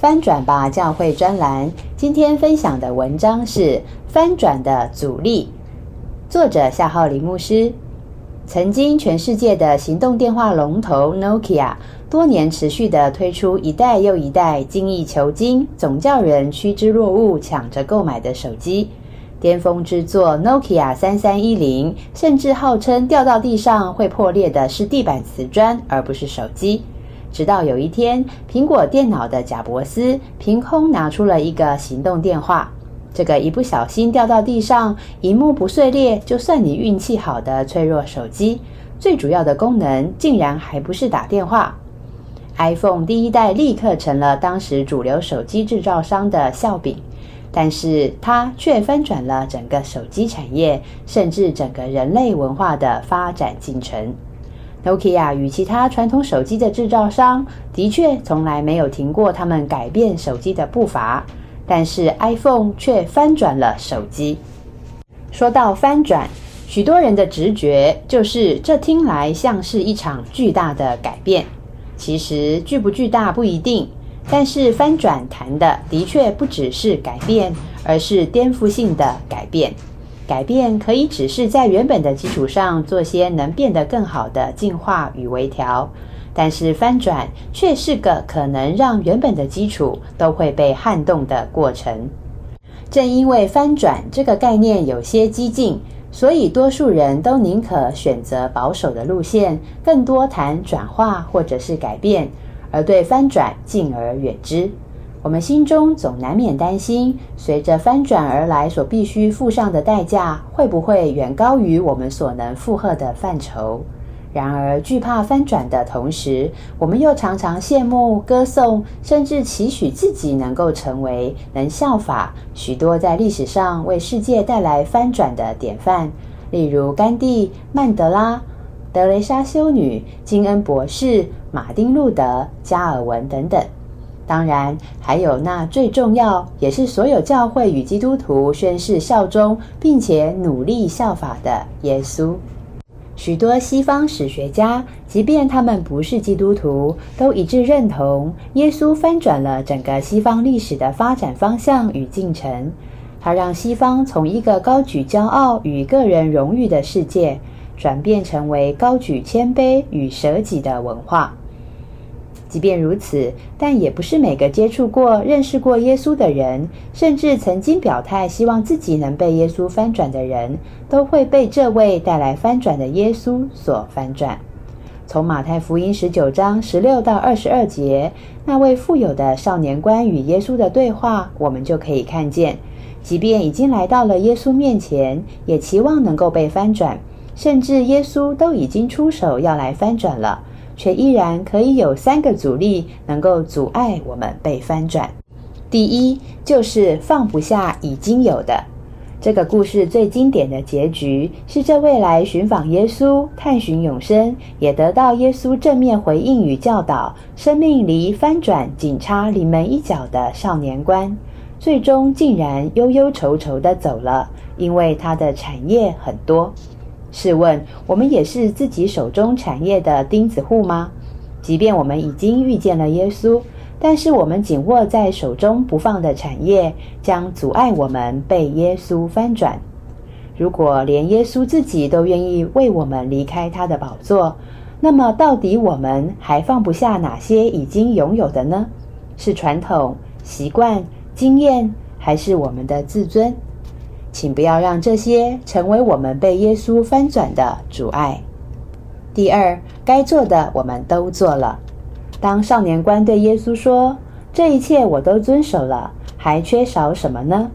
翻转吧教会专栏，今天分享的文章是《翻转的阻力》，作者夏浩林牧师。曾经全世界的行动电话龙头 Nokia，多年持续的推出一代又一代精益求精、总叫人趋之若鹜、抢着购买的手机。巅峰之作 Nokia 三三一零，甚至号称掉到地上会破裂的是地板瓷砖，而不是手机。直到有一天，苹果电脑的贾伯斯凭空拿出了一个行动电话。这个一不小心掉到地上，荧幕不碎裂，就算你运气好的脆弱手机，最主要的功能竟然还不是打电话。iPhone 第一代立刻成了当时主流手机制造商的笑柄，但是它却翻转了整个手机产业，甚至整个人类文化的发展进程。Nokia 与其他传统手机的制造商的确从来没有停过他们改变手机的步伐，但是 iPhone 却翻转了手机。说到翻转，许多人的直觉就是这听来像是一场巨大的改变。其实巨不巨大不一定，但是翻转谈的的确不只是改变，而是颠覆性的改变。改变可以只是在原本的基础上做些能变得更好的进化与微调，但是翻转却是个可能让原本的基础都会被撼动的过程。正因为翻转这个概念有些激进，所以多数人都宁可选择保守的路线，更多谈转化或者是改变，而对翻转敬而远之。我们心中总难免担心，随着翻转而来所必须付上的代价，会不会远高于我们所能负荷的范畴？然而，惧怕翻转的同时，我们又常常羡慕、歌颂，甚至期许自己能够成为能效法许多在历史上为世界带来翻转的典范，例如甘地、曼德拉、德雷莎修女、金恩博士、马丁路德、加尔文等等。当然，还有那最重要，也是所有教会与基督徒宣誓效忠，并且努力效法的耶稣。许多西方史学家，即便他们不是基督徒，都一致认同，耶稣翻转了整个西方历史的发展方向与进程。他让西方从一个高举骄傲与个人荣誉的世界，转变成为高举谦卑与舍己的文化。即便如此，但也不是每个接触过、认识过耶稣的人，甚至曾经表态希望自己能被耶稣翻转的人，都会被这位带来翻转的耶稣所翻转。从马太福音十九章十六到二十二节，那位富有的少年官与耶稣的对话，我们就可以看见，即便已经来到了耶稣面前，也期望能够被翻转，甚至耶稣都已经出手要来翻转了。却依然可以有三个阻力能够阻碍我们被翻转。第一，就是放不下已经有的。这个故事最经典的结局是，这位来寻访耶稣、探寻永生，也得到耶稣正面回应与教导，生命离翻转仅差临门一脚的少年官，最终竟然忧忧愁愁的走了，因为他的产业很多。试问，我们也是自己手中产业的钉子户吗？即便我们已经遇见了耶稣，但是我们紧握在手中不放的产业，将阻碍我们被耶稣翻转。如果连耶稣自己都愿意为我们离开他的宝座，那么到底我们还放不下哪些已经拥有的呢？是传统、习惯、经验，还是我们的自尊？请不要让这些成为我们被耶稣翻转的阻碍。第二，该做的我们都做了。当少年官对耶稣说：“这一切我都遵守了，还缺少什么呢？”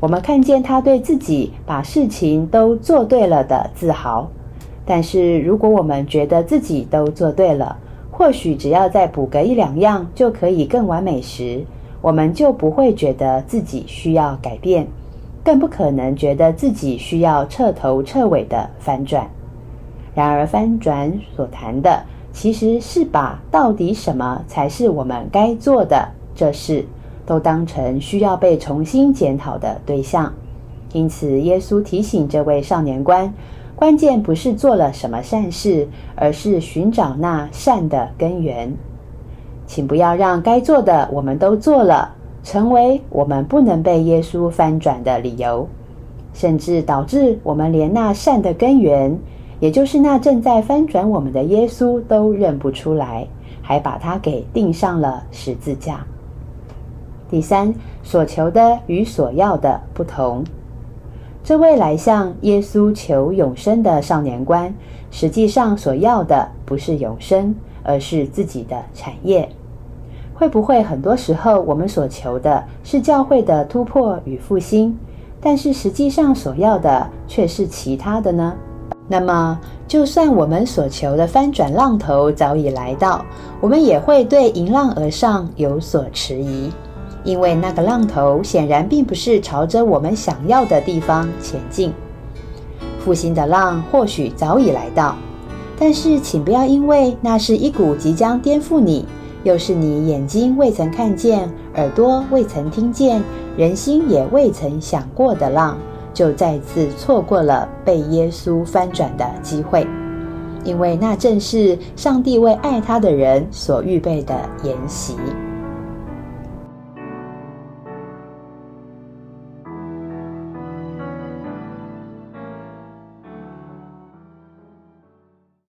我们看见他对自己把事情都做对了的自豪。但是，如果我们觉得自己都做对了，或许只要再补个一两样就可以更完美时，我们就不会觉得自己需要改变，更不可能觉得自己需要彻头彻尾的翻转。然而，翻转所谈的，其实是把到底什么才是我们该做的这事，都当成需要被重新检讨的对象。因此，耶稣提醒这位少年官，关键不是做了什么善事，而是寻找那善的根源。请不要让该做的我们都做了，成为我们不能被耶稣翻转的理由，甚至导致我们连那善的根源。也就是那正在翻转我们的耶稣都认不出来，还把他给钉上了十字架。第三，所求的与所要的不同。这位来向耶稣求永生的少年官，实际上所要的不是永生，而是自己的产业。会不会很多时候我们所求的是教会的突破与复兴，但是实际上所要的却是其他的呢？那么，就算我们所求的翻转浪头早已来到，我们也会对迎浪而上有所迟疑，因为那个浪头显然并不是朝着我们想要的地方前进。复兴的浪或许早已来到，但是请不要因为那是一股即将颠覆你，又是你眼睛未曾看见、耳朵未曾听见、人心也未曾想过的浪。就再次错过了被耶稣翻转的机会，因为那正是上帝为爱他的人所预备的筵席。